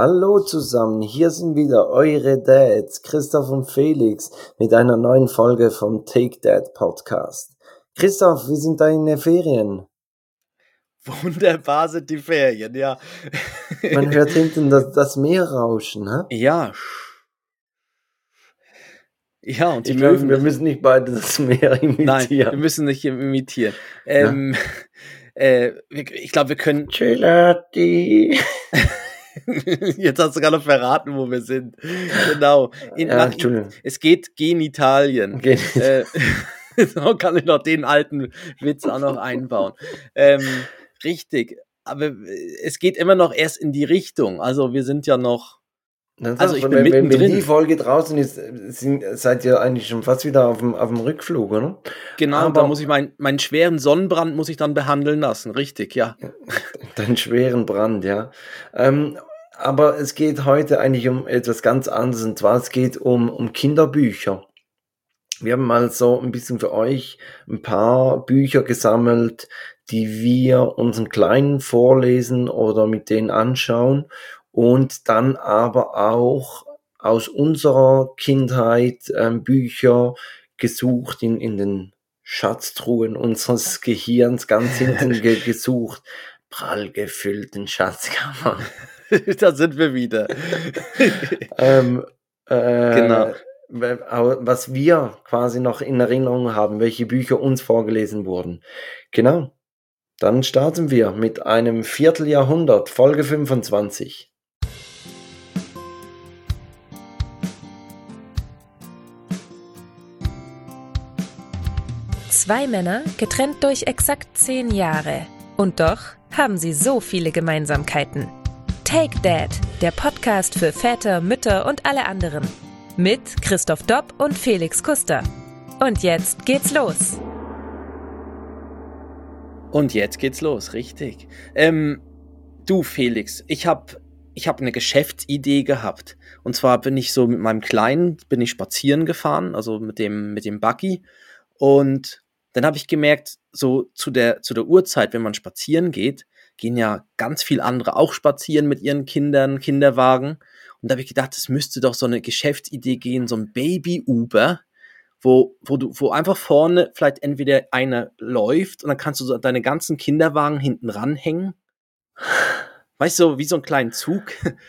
Hallo zusammen, hier sind wieder eure Dads, Christoph und Felix, mit einer neuen Folge vom Take Dad Podcast. Christoph, wie sind deine Ferien? Wunderbar sind die Ferien, ja. Man hört hinten das, das Meer rauschen, hä? Ja. Ja, und die Ich glaube, wir müssen nicht beide das Meer imitieren. Nein, wir müssen nicht imitieren. Ähm, äh, ich glaube, wir können. Gelati. Jetzt hast du gerade verraten, wo wir sind. Genau. In, Ja, Entschuldigung. es geht Genitalien. Okay. Äh, so kann ich noch den alten Witz auch noch einbauen. Ähm, richtig. Aber äh, es geht immer noch erst in die Richtung. Also wir sind ja noch. Also ich wenn, bin wenn, wenn mittendrin. die Folge draußen ist, sind, seid ihr eigentlich schon fast wieder auf dem, auf dem Rückflug, oder? Genau, Aber- da muss ich meinen meinen schweren Sonnenbrand muss ich dann behandeln lassen. Richtig, ja. Deinen schweren Brand, ja. Ähm, aber es geht heute eigentlich um etwas ganz anderes, und zwar es geht um, um Kinderbücher. Wir haben mal so ein bisschen für euch ein paar Bücher gesammelt, die wir unseren Kleinen vorlesen oder mit denen anschauen und dann aber auch aus unserer Kindheit ähm, Bücher gesucht in, in den Schatztruhen unseres Gehirns, ganz hinten ge gesucht, prall gefüllten Schatzkammern. da sind wir wieder. ähm, äh, Genau. Was wir quasi noch in Erinnerung haben, welche Bücher uns vorgelesen wurden. Genau. Dann starten wir mit einem Vierteljahrhundert, Folge 25. Zwei Männer, getrennt durch exakt zehn Jahre. Und doch haben sie so viele Gemeinsamkeiten. Take Dad, der Podcast für Väter, Mütter und alle anderen. Mit Christoph Dopp und Felix Kuster. Und jetzt geht's los. Und jetzt geht's los, richtig. Ähm, du, Felix, ich habe ich hab eine Geschäftsidee gehabt. Und zwar bin ich so mit meinem Kleinen, bin ich spazieren gefahren, also mit dem, mit dem Buggy. Und dann habe ich gemerkt, so zu der, zu der Uhrzeit, wenn man spazieren geht, gehen ja ganz viel andere auch spazieren mit ihren Kindern, Kinderwagen. Und da habe ich gedacht, es müsste doch so eine Geschäftsidee gehen, so ein Baby-Uber, wo, wo du, wo einfach vorne vielleicht entweder einer läuft und dann kannst du so deine ganzen Kinderwagen hinten ranhängen. Weißt du, wie so einen kleinen Zug.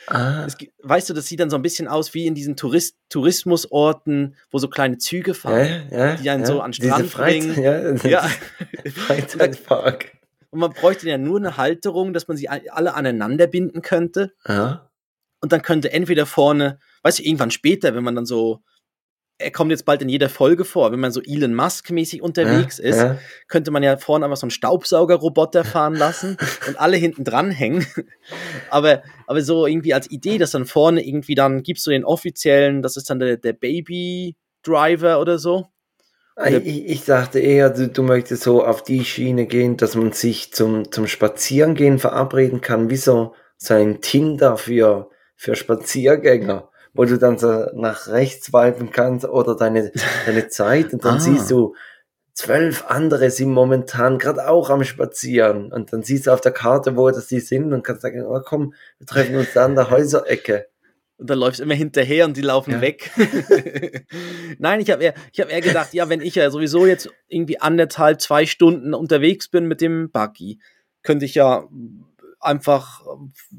Ah, Es, weißt du, das sieht dann so ein bisschen aus wie in diesen Tourist Tourismusorten, wo so kleine Züge ja, fahren. ja, die einen ja. so an Diese Strand Freizeit, bringen. ja, Ja. Freizeitpark. Und man bräuchte ja nur eine Halterung, dass man sie alle aneinander binden könnte. Ja. Und dann könnte entweder vorne, weißt du, irgendwann später, wenn man dann so, er kommt jetzt bald in jeder Folge vor, wenn man so Elon Musk-mäßig unterwegs ja, ist, Ja. könnte man ja vorne einfach so einen Staubsaugerroboter fahren lassen und alle hinten dran hängen. Aber, aber so irgendwie als Idee, dass dann vorne irgendwie dann gibst du den offiziellen, das ist dann der, der Baby Driver oder so. Ah, Ich, ich dachte eher, du, du möchtest so auf die Schiene gehen, dass man sich zum, zum Spazierengehen verabreden kann, wie so, so ein Tinder für, für Spaziergänger, wo du dann so nach rechts swipen kannst oder deine, deine Zeit und dann Ah. siehst du, zwölf andere sind momentan gerade auch am Spazieren und dann siehst du auf der Karte, wo das die sind und kannst sagen, oh komm, wir treffen uns da an der Häuserecke. Und dann läufst immer hinterher und die laufen Ja. weg. Nein, ich habe eher, ich hab eher gedacht, ja, wenn ich ja sowieso jetzt irgendwie anderthalb, zwei Stunden unterwegs bin mit dem Buggy, könnte ich ja einfach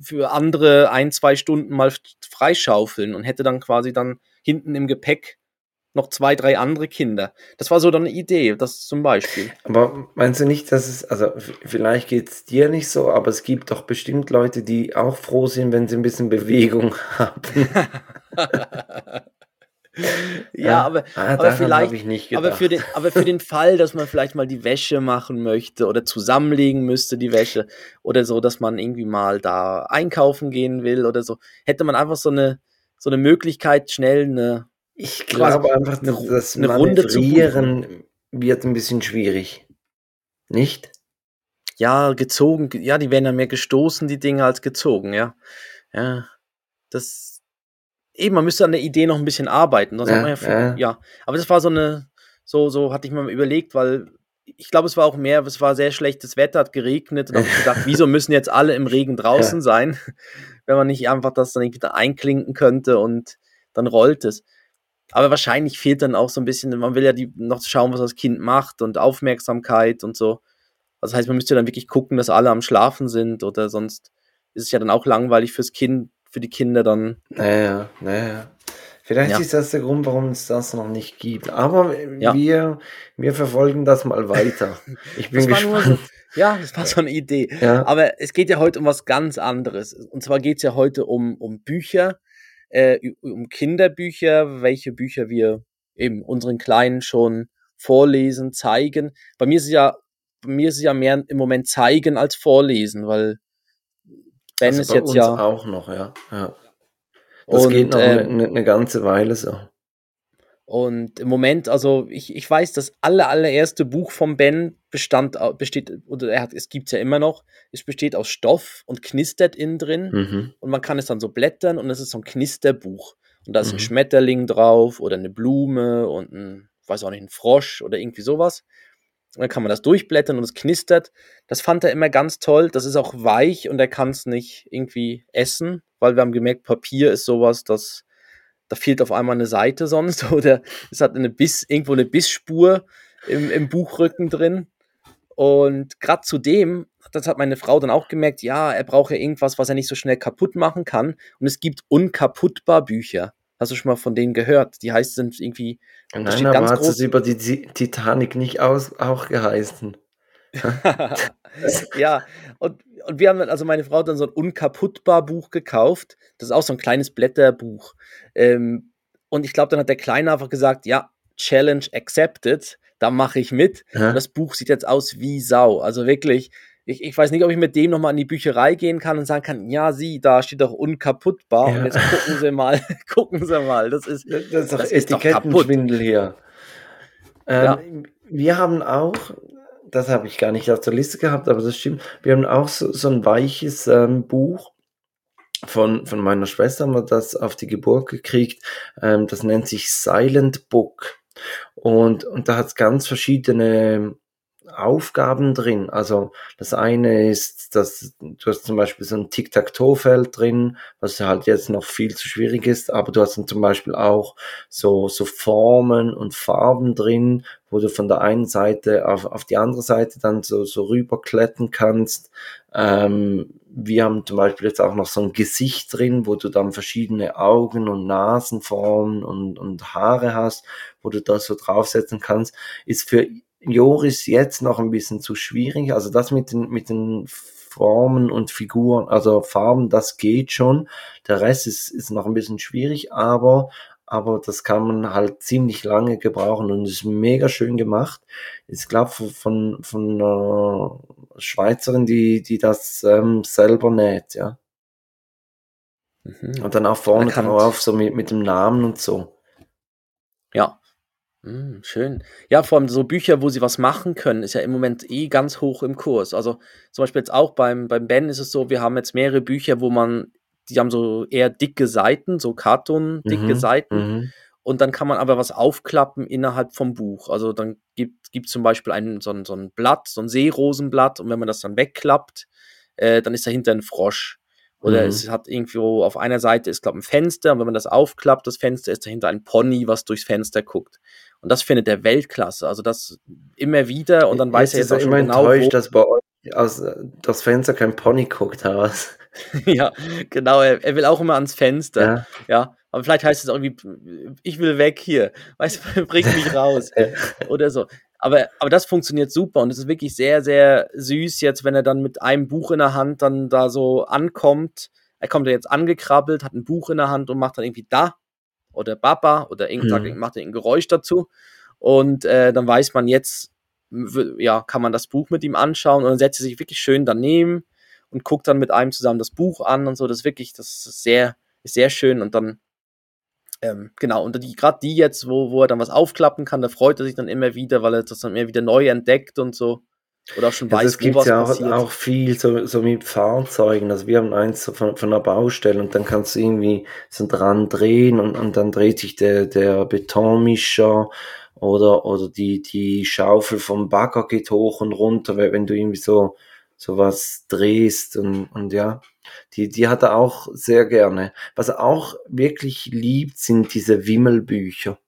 für andere ein, zwei Stunden mal freischaufeln und hätte dann quasi dann hinten im Gepäck noch zwei, drei andere Kinder. Das war so dann eine Idee, das zum Beispiel. Aber meinst du nicht, dass es, also vielleicht geht's dir nicht so, aber es gibt doch bestimmt Leute, die auch froh sind, wenn sie ein bisschen Bewegung haben. ja, aber, ah, aber vielleicht, aber für, den, aber für den Fall, dass man vielleicht mal die Wäsche machen möchte oder zusammenlegen müsste, die Wäsche, oder so, dass man irgendwie mal da einkaufen gehen will oder so, hätte man einfach so eine, so eine Möglichkeit, schnell eine, ich glaube einfach, eine dass das eine Runde zu Manövrieren wird ein bisschen schwierig. Nicht? ja, gezogen, ja, die werden ja mehr gestoßen, die Dinge, als gezogen, ja. Ja, das, eben, man müsste an der Idee noch ein bisschen arbeiten. Ja, ja, vor- ja. ja, aber das war so eine, so, so hatte ich mir mal überlegt, weil ich glaube, es war auch mehr, es war sehr schlechtes Wetter, hat geregnet und hab ich gedacht, wieso müssen jetzt alle im Regen draußen sein, wenn man nicht einfach das dann wieder einklinken könnte und dann rollt es. Aber wahrscheinlich fehlt dann auch so ein bisschen, man will ja die, noch schauen, was das Kind macht und Aufmerksamkeit und so. Also das heißt, man müsste dann wirklich gucken, dass alle am Schlafen sind oder sonst ist es ja dann auch langweilig fürs Kind, für die Kinder dann. Naja, naja. Vielleicht ja. ist das der Grund, warum es das noch nicht gibt. Aber ja. wir, wir verfolgen das mal weiter. Ich bin gespannt. So, ja, das war so eine Idee. Ja. Aber es geht ja heute um was ganz anderes. Und zwar geht es ja heute um, um Bücher, äh, um Kinderbücher, welche Bücher wir eben unseren Kleinen schon vorlesen, zeigen. Bei mir ist es ja, bei mir ist es ja mehr im Moment zeigen als vorlesen, weil Ben also ist jetzt ja auch noch, ja. ja. Das und, geht noch ähm, eine, eine, ganze Weile so. Und im Moment, also ich, ich weiß, das aller, allererste Buch von Ben bestand, besteht, oder er hat, es gibt es ja immer noch, es besteht aus Stoff und knistert innen drin. Mhm. Und man kann es dann so blättern und es ist so ein Knisterbuch. Und da ist mhm. ein Schmetterling drauf oder eine Blume und ein, weiß auch nicht, ein Frosch oder irgendwie sowas. Und dann kann man das durchblättern und es knistert. Das fand er immer ganz toll. Das ist auch weich und er kann es nicht irgendwie essen, weil wir haben gemerkt, Papier ist sowas, das da fehlt auf einmal eine Seite sonst oder es hat eine Biss, irgendwo eine Bissspur im, im Buchrücken drin. Und gerade zu dem, das hat meine Frau dann auch gemerkt, ja, er braucht ja irgendwas, was er nicht so schnell kaputt machen kann. Und es gibt unkaputtbar Bücher. Hast du schon mal von denen gehört? Die heißt sind irgendwie. Nein, aber hat es über die Titanic nicht aus, auch geheißen? ja, und, und wir haben also meine Frau hat dann so ein unkaputtbar Buch gekauft. Das ist auch so ein kleines Blätterbuch. Ähm, und ich glaube, dann hat der Kleine einfach gesagt, ja, Challenge accepted, da mache ich mit. Ja. Das Buch sieht jetzt aus wie Sau. Also wirklich, ich, ich weiß nicht, ob ich mit dem nochmal in die Bücherei gehen kann und sagen kann, ja, sie, da steht doch unkaputtbar. Ja. Und jetzt gucken Sie mal, gucken Sie mal, das ist, das ist doch das Etikettenschwindel hier. Ähm, ja. Wir haben auch, das habe ich gar nicht auf der Liste gehabt, aber das stimmt, wir haben auch so, so ein weiches ähm, Buch von, von meiner Schwester, haben wir das auf die Geburt gekriegt. Ähm, das nennt sich Silent Book. Und, und da hat es ganz verschiedene Aufgaben drin. Also das eine ist, dass du hast zum Beispiel so ein Tic-Tac-Toe-Feld drin, was halt jetzt noch viel zu schwierig ist, aber du hast dann zum Beispiel auch so, so Formen und Farben drin, wo du von der einen Seite auf, auf die andere Seite dann so, so rüberkletten kannst. Ähm, wir haben zum Beispiel jetzt auch noch so ein Gesicht drin, wo du dann verschiedene Augen und Nasenformen und, und Haare hast, wo du das so draufsetzen kannst, ist für Joris jetzt noch ein bisschen zu schwierig. Also das mit den, mit den Formen und Figuren, also Farben, das geht schon. Der Rest ist, ist noch ein bisschen schwierig, aber, aber das kann man halt ziemlich lange gebrauchen und ist mega schön gemacht. Ich glaube von, von einer Schweizerin, die, die das ähm, selber näht, ja. Mhm. Und dann auch vorne drauf, so mit, mit dem Namen und so. Ja, hm, schön. Ja, vor allem so Bücher, wo sie was machen können, ist ja im Moment eh ganz hoch im Kurs. Also zum Beispiel jetzt auch beim, beim Ben ist es so, wir haben jetzt mehrere Bücher, wo man, die haben so eher dicke Seiten, so Karton-dicke mhm, Seiten. Mhm. Und dann kann man aber was aufklappen innerhalb vom Buch. Also dann gibt es zum Beispiel ein, so, ein, so ein Blatt, so ein Seerosenblatt, und wenn man das dann wegklappt, äh, dann ist dahinter ein Frosch. Oder mhm. es hat irgendwo auf einer Seite ist, glaube ich, ein Fenster, und wenn man das aufklappt, das Fenster ist dahinter ein Pony, was durchs Fenster guckt. Und das findet er Weltklasse. Also das immer wieder und dann weiß jetzt er jetzt auch schon genau, enttäuscht, wo dass bei euch aus das Fenster kein Pony guckt, was? ja, genau. Er, er, will auch immer ans Fenster. Ja. ja. Aber vielleicht heißt es auch irgendwie, ich will weg hier. Weißt du, bring mich raus. Oder so. Aber, aber das funktioniert super und es ist wirklich sehr, sehr süß jetzt, wenn er dann mit einem Buch in der Hand dann da so ankommt. Er kommt ja jetzt angekrabbelt, hat ein Buch in der Hand und macht dann irgendwie da oder Baba oder irgendwann mhm. macht er ein Geräusch dazu. Und äh, dann weiß man jetzt, ja, kann man das Buch mit ihm anschauen und dann setzt er sich wirklich schön daneben und guckt dann mit einem zusammen das Buch an und so. Das ist wirklich, das ist sehr, ist sehr schön und dann, ähm, genau, und die, gerade die jetzt, wo, wo er dann was aufklappen kann, da freut er sich dann immer wieder, weil er das dann immer wieder neu entdeckt und so. Oder auch schon ja, weiß, es gibt ja auch, auch, viel so, so mit Fahrzeugen. Also wir haben eins von, von einer Baustelle und dann kannst du irgendwie so dran drehen und, und dann dreht sich der, der Betonmischer oder, oder die, die Schaufel vom Bagger geht hoch und runter, wenn du irgendwie so, so was drehst und, und ja. Die, die hat er auch sehr gerne. Was er auch wirklich liebt, sind diese Wimmelbücher.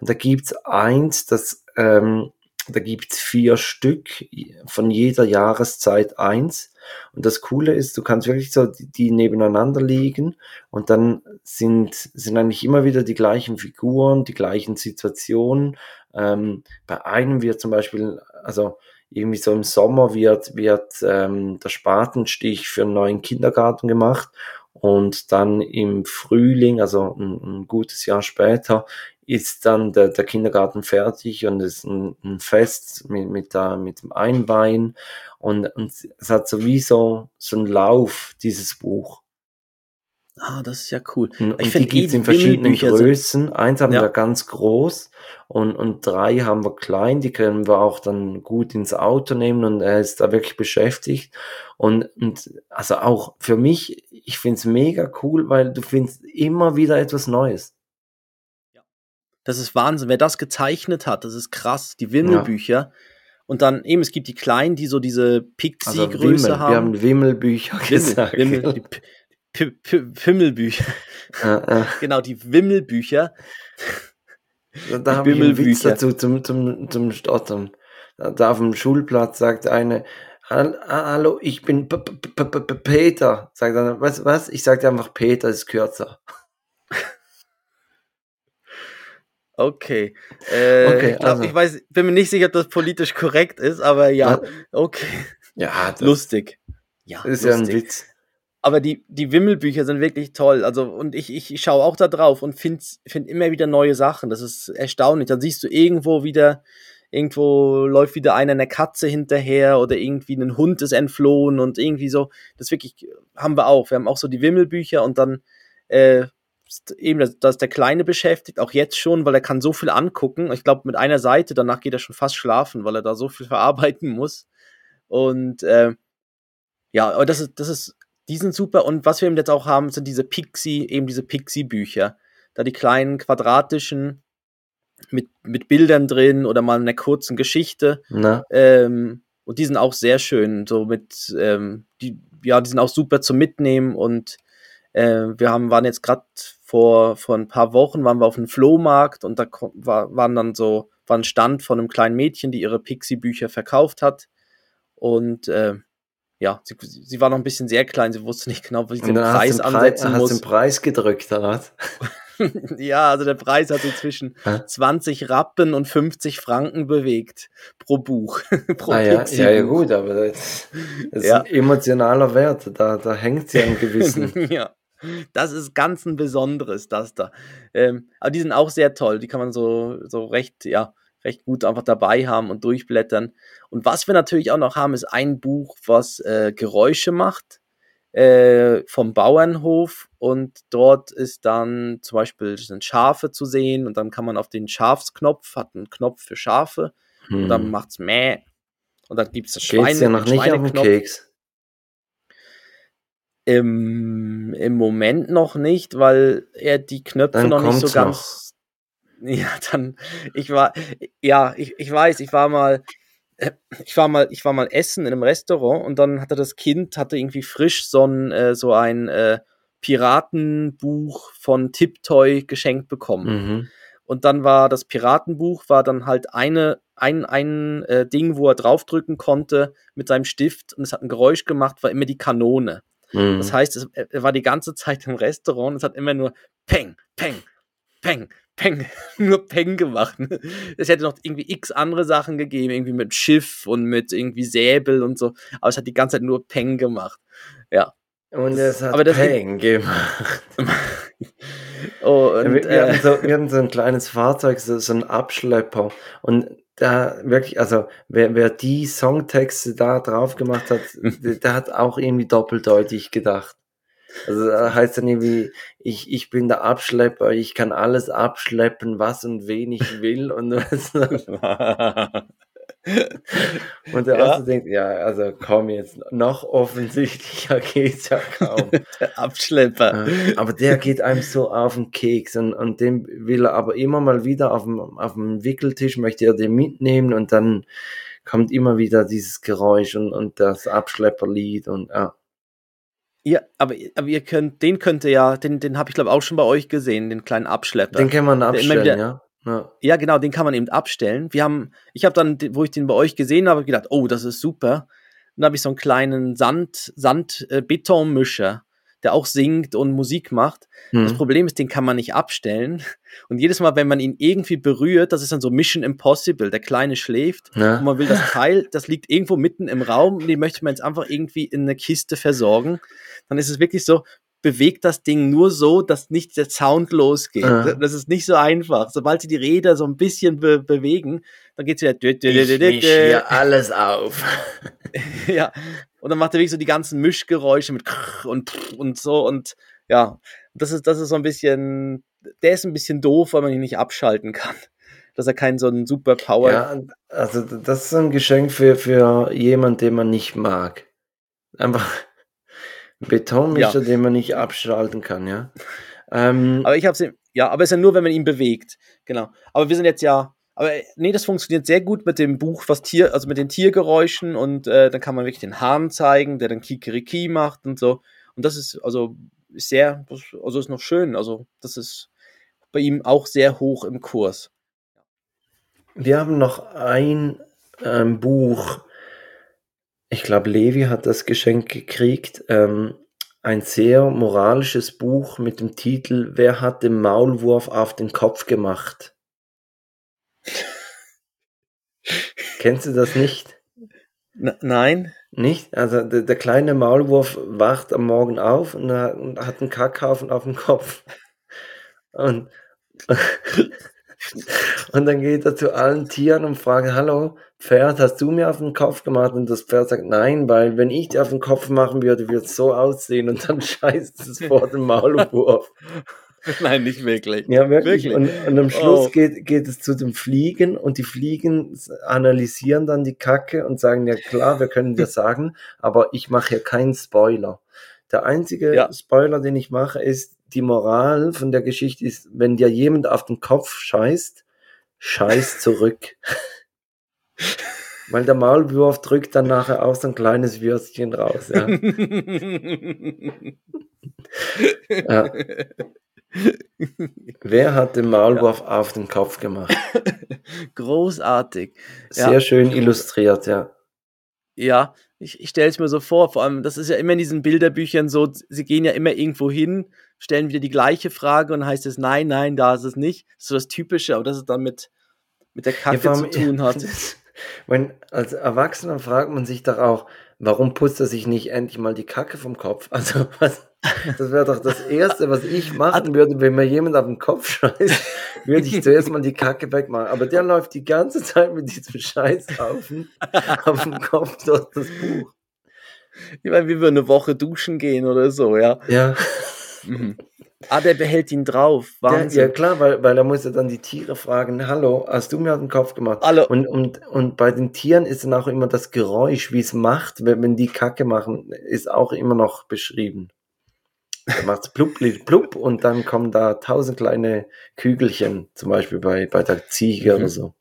Und da gibt's eins, das, ähm, da gibt's vier Stück, von jeder Jahreszeit eins. Und das Coole ist, du kannst wirklich so die, die nebeneinander liegen und dann sind, sind eigentlich immer wieder die gleichen Figuren, die gleichen Situationen. Ähm, bei einem wird zum Beispiel, also irgendwie so im Sommer wird, wird ähm, der Spatenstich für einen neuen Kindergarten gemacht und dann im Frühling, also ein, ein gutes Jahr später, ist dann der, der Kindergarten fertig und es ist ein, ein Fest mit, mit, der, mit dem Einweihen und, und es hat sowieso so einen Lauf, dieses Buch. Ah, das ist ja cool. Und, Ich und die eh gibt's in die verschiedenen Wimmelbücher sind- Größen. Eins haben Ja. wir ganz groß und, und drei haben wir klein. Die können wir auch dann gut ins Auto nehmen und er ist da wirklich beschäftigt. Und, und also auch für mich, ich find's mega cool, weil du findest immer wieder etwas Neues. Das ist Wahnsinn. Wer das gezeichnet hat, das ist krass. Die Wimmelbücher. Und dann eben, es gibt die kleinen, die so diese Also Pixie-Größe Wimmel, haben. wir haben Wimmelbücher gesagt. Wimmel, die P Pimmelbücher. Genau, die Wimmelbücher. Da, habe ich einen Witz dazu zum, zum, zum Stottern. Da, auf dem Schulplatz sagt eine, "Hall- ah, hallo, ich bin P -P -P Peter. Sagt dann, was, was? Ich sage einfach Peter ist kürzer. Okay. Äh, Okay, ich, glaub, also. ich weiß, bin mir nicht sicher, ob das politisch korrekt ist, aber ja, okay. Ja, das Lustig. Ja, ist ja ein lustig. Witz. Aber die, die Wimmelbücher sind wirklich toll. Also, und ich, ich, ich schaue auch da drauf und finde find immer wieder neue Sachen. Das ist erstaunlich. Dann siehst du irgendwo wieder, irgendwo läuft wieder einer einer Katze hinterher oder irgendwie ein Hund ist entflohen und irgendwie so. Das wirklich haben wir auch. Wir haben auch so die Wimmelbücher und dann äh, eben, das, das ist der Kleine beschäftigt, auch jetzt schon, weil er kann so viel angucken. Ich glaube, mit einer Seite, danach geht er schon fast schlafen, weil er da so viel verarbeiten muss. Und äh, ja, aber das ist, das ist, die sind super. Und was wir eben jetzt auch haben, sind diese Pixie, eben diese Pixie-Bücher. Da die kleinen quadratischen mit, mit Bildern drin oder mal einer kurzen Geschichte. Ähm, und die sind auch sehr schön. So mit, ähm, die, ja, die sind auch super zum Mitnehmen. Und äh, wir haben, waren jetzt gerade vor, vor ein paar Wochen, waren wir auf einem Flohmarkt und da war, waren dann so, war ein Stand von einem kleinen Mädchen, die ihre Pixie-Bücher verkauft hat. Und äh, ja, sie, sie war noch ein bisschen sehr klein, sie wusste nicht genau, wie sie den hast Preis den, ansetzen hast muss. den Preis gedrückt, oder ja, also der Preis hat sich zwischen Hä? 20 Rappen und 50 Franken bewegt pro Buch. pro Ah, ja, ja, ja, gut, aber das, das Ja. ist ein emotionaler Wert. Da, da hängt ja ein gewissen. ja. Das ist ganz ein besonderes, das da. Ähm, aber die sind auch sehr toll. Die kann man so, so recht, ja, recht gut einfach dabei haben und durchblättern. Und was wir natürlich auch noch haben, ist ein Buch, was äh, Geräusche macht äh, vom Bauernhof. Und dort ist dann zum Beispiel sind Schafe zu sehen und dann kann man auf den Schafsknopf, hat einen Knopf für Schafe und dann Hm. macht's Mäh. Und dann gibt's das Schweine, Geht's ja noch nicht auf den. Keks. Im, Im Moment noch nicht, weil er die Knöpfe Dann noch nicht so ganz. Ja, dann, ich war, ja, ich, ich weiß, ich war mal, äh, ich war mal, ich war mal essen in einem Restaurant und dann hatte das Kind, hatte irgendwie frisch so ein, äh, so ein äh, Piratenbuch von Tiptoy geschenkt bekommen. Mhm. Und dann war das Piratenbuch, war dann halt eine, ein, ein äh, Ding, wo er draufdrücken konnte mit seinem Stift und es hat ein Geräusch gemacht, war immer die Kanone. Mhm. Das heißt, es, er war die ganze Zeit im Restaurant und es hat immer nur Peng, Peng, Peng, Peng, nur Peng gemacht. Es hätte noch irgendwie x andere Sachen gegeben, irgendwie mit Schiff und mit irgendwie Säbel und so, aber es hat die ganze Zeit nur Peng gemacht. Ja. Und es hat aber das- Peng gemacht. Oh, und, wir, wir, äh, hatten so, wir hatten so ein kleines Fahrzeug, so, so ein Abschlepper. Und da wirklich, also wer, wer die Songtexte da drauf gemacht hat, der, der hat auch irgendwie doppeldeutig gedacht. Also da heißt dann irgendwie, ich, ich bin der Abschlepper, ich kann alles abschleppen, was und wen ich will. Und, und der Ja. Arzt denkt, ja, also komm jetzt, noch offensichtlicher geht's ja kaum. der Abschlepper. Aber der geht einem so auf den Keks und, und den will er aber immer mal wieder auf dem, auf dem Wickeltisch, möchte er den mitnehmen und dann kommt immer wieder dieses Geräusch und, und das Abschlepperlied und ja. Ja, aber, aber ihr könnt, den könnt ihr ja, den, den habe ich glaube auch schon bei euch gesehen, den kleinen Abschlepper. Den kann man wieder- ja. Ja. Ja, genau, den kann man eben abstellen. Wir haben, ich habe dann, wo ich den bei euch gesehen habe, gedacht, oh, das ist super. Dann habe ich so einen kleinen Sand, Sand, äh, Betonmischer, der auch singt und Musik macht. Das Hm. Problem ist, den kann man nicht abstellen. Und jedes Mal, wenn man ihn irgendwie berührt, das ist dann so Mission Impossible. Der Kleine schläft und Ja. man will das Teil, das liegt irgendwo mitten im Raum und den möchte man jetzt einfach irgendwie in eine Kiste versorgen. Dann ist es wirklich so, bewegt das Ding nur so, dass nicht der Sound losgeht. Ja. Das ist nicht so einfach. Sobald sie die Räder so ein bisschen be bewegen, dann geht's wieder. Ich misch hier alles auf. ja. Und dann macht er wirklich so die ganzen Mischgeräusche mit und und so und ja, das ist, das ist so ein bisschen, der ist ein bisschen doof, weil man ihn nicht abschalten kann. Dass er keinen so einen super Power. Ja, also das ist ein Geschenk für, für jemand, den man nicht mag. Einfach Betonmischer, den man nicht abschalten kann, ja. Ähm, Aber ich hab's, ihm- ja, aber es ist ja nur, wenn man ihn bewegt. Genau. Aber wir sind jetzt ja, aber äh, nee, das funktioniert sehr gut mit dem Buch, was Tier, also mit den Tiergeräuschen und äh, dann kann man wirklich den Hahn zeigen, der dann Kikeriki macht und so. Und das ist, also, sehr, also ist noch schön. Also, das ist bei ihm auch sehr hoch im Kurs. wir haben noch ein ähm, Buch. Ich glaube, Levi hat das Geschenk gekriegt. Ähm, ein sehr moralisches Buch mit dem Titel Wer hat den Maulwurf auf den Kopf gemacht? Kennst du das nicht? N nein? Nicht? Also der, der kleine Maulwurf wacht am Morgen auf und hat, und hat einen Kackhaufen auf dem Kopf. Und, und dann geht er zu allen Tieren und fragt, hallo, Pferd, hast du mir auf den Kopf gemacht? Und das Pferd sagt, nein, weil wenn ich dir auf den Kopf machen würde, würde es so aussehen und dann scheißt es vor den Maulwurf. Nein, nicht wirklich. Ja, wirklich. Wirklich? Und, und am Schluss Oh. geht, geht es zu den Fliegen und die Fliegen analysieren dann die Kacke und sagen, ja klar, wir können dir sagen, aber ich mache hier keinen Spoiler. Der einzige Ja. Spoiler, den ich mache, ist, die Moral von der Geschichte ist, wenn dir jemand auf den Kopf scheißt, scheiß zurück. Weil der Maulwurf drückt dann nachher auch so ein kleines Würstchen raus. Ja. Ja. Wer hat den Maulwurf auf den Kopf gemacht? Großartig. Sehr Ja. schön illustriert, ja. Ja, ich, ich stelle es mir so vor, vor allem, das ist ja immer in diesen Bilderbüchern so, sie gehen ja immer irgendwo hin, stellen wieder die gleiche Frage und heißt es, nein, nein, da ist es nicht. Das ist so das Typische, aber dass es dann mit, mit der Kacke vor zu tun hat. Wenn, als Erwachsener fragt man sich doch auch, warum putzt er sich nicht endlich mal die Kacke vom Kopf? Also, was, das wäre doch das Erste, was ich machen würde, wenn mir jemand auf den Kopf scheißt, würde ich zuerst mal die Kacke wegmachen. Aber der läuft die ganze Zeit mit diesem Scheißhaufen auf dem Kopf durch das Buch. Ich meine, wie wir eine Woche duschen gehen oder so, ja. Ja. Mhm. Ah, der behält ihn drauf. Ja, Wahnsinn. ja klar, weil, weil er muss ja dann die Tiere fragen, hallo, hast du mir auf den Kopf gemacht? Alle- Und, und, und bei den Tieren ist dann auch immer das Geräusch, wie es macht, wenn, wenn die Kacke machen, ist auch immer noch beschrieben. Da macht's plupp, blipp, plupp und dann kommen da tausend kleine Kügelchen, zum Beispiel bei, bei der Ziege Mhm. oder so.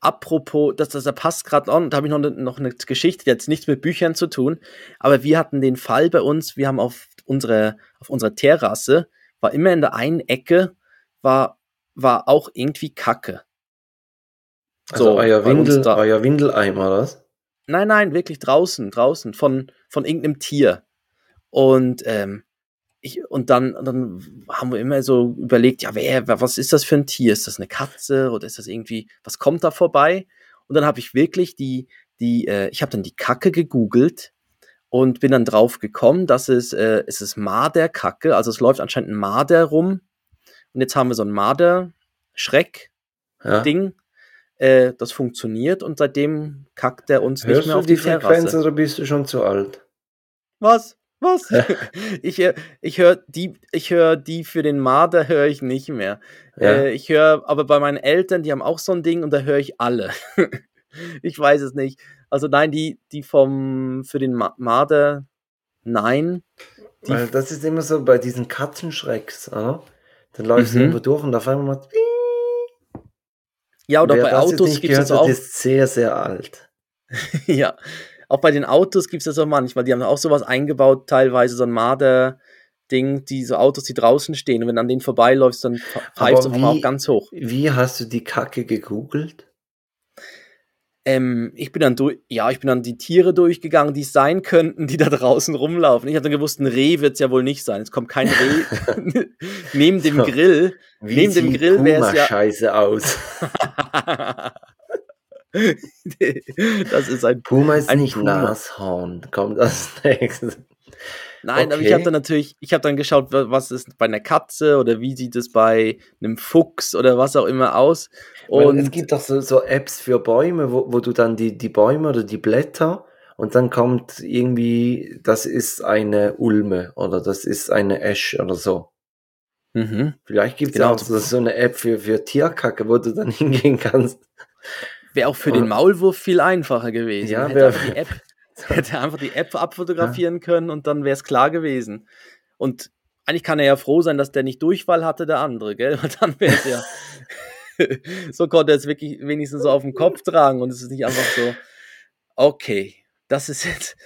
Apropos, das, das, da passt gerade an, da habe ich noch, ne, noch eine Geschichte, die hat jetzt nichts mit Büchern zu tun, aber wir hatten den Fall bei uns, wir haben auf unsere, auf unserer Terrasse, war immer in der einen Ecke, war, war auch irgendwie Kacke. Also So, euer, Windel, euer Windeleimer, oder was? Nein, nein, wirklich draußen, draußen, von, von irgendeinem Tier. Und, ähm, ich, und dann, dann haben wir immer so überlegt, ja, wer, wer, was ist das für ein Tier? Ist das eine Katze oder ist das irgendwie, was kommt da vorbei? Und dann habe ich wirklich die, die, äh, ich habe dann die Kacke gegoogelt und bin dann drauf gekommen, dass es, äh, es ist Marderkacke, also es läuft anscheinend ein Marder rum. Und jetzt haben wir so ein Marder-Schreck-Ding. Ja. Äh, das funktioniert und seitdem kackt er uns Hörst nicht mehr du auf die die, Frequenz Terrasse. oder bist du schon zu alt? Was? Was? ich äh, ich höre die, ich höre die für den Marder höre ich nicht mehr. Ja. Äh, ich höre, aber bei meinen Eltern, die haben auch so ein Ding und da höre ich alle. ich weiß es nicht. Also nein, die, die vom für den Ma Marder, nein. Die- Weil das ist immer so bei diesen Katzenschrecks, oder? Dann läufst du Mhm. irgendwo durch und auf einmal macht Ja, oder Wer bei Autos gibt es gehört das auch. ist sehr, sehr alt. ja. Auch bei den Autos gibt es das auch manchmal. Die haben auch sowas eingebaut, teilweise so ein Marder. Ding, die so Autos, die draußen stehen und wenn an denen vorbeiläufst, dann pfeift es auch ganz hoch. Wie hast du die Kacke gegoogelt? Ähm, ich bin dann durch, ja, ich bin dann die Tiere durchgegangen, die es sein könnten, die da draußen rumlaufen. Ich habe dann gewusst, ein Reh wird es ja wohl nicht sein. Es kommt kein Reh neben dem Grill. Wie neben dem Grill wäre es ja. Scheiße aus. das ist ein Puma ist ein nicht Puma. Nashorn. Kommt als nächstes. Nein, aber ich Okay. habe dann natürlich, ich habe dann geschaut, wa- was ist bei einer Katze oder wie sieht es bei einem Fuchs oder was auch immer aus. Und es gibt doch so, so Apps für Bäume, wo, wo du dann die, die Bäume oder die Blätter und dann kommt irgendwie, das ist eine Ulme oder das ist eine Esch oder so. mhm. Vielleicht gibt es Genau. auch so, so eine App für, für Tierkacke, wo du dann hingehen kannst. Wäre auch für den Maulwurf viel einfacher gewesen. Ja, hätte einfach die App, hätte einfach die App abfotografieren können und dann wäre es klar gewesen. Und eigentlich kann er ja froh sein, dass der nicht Durchfall hatte, der andere, gell? Weil dann wäre es ja. so konnte er es wirklich wenigstens so auf dem Kopf tragen und es ist nicht einfach so, okay, das ist jetzt.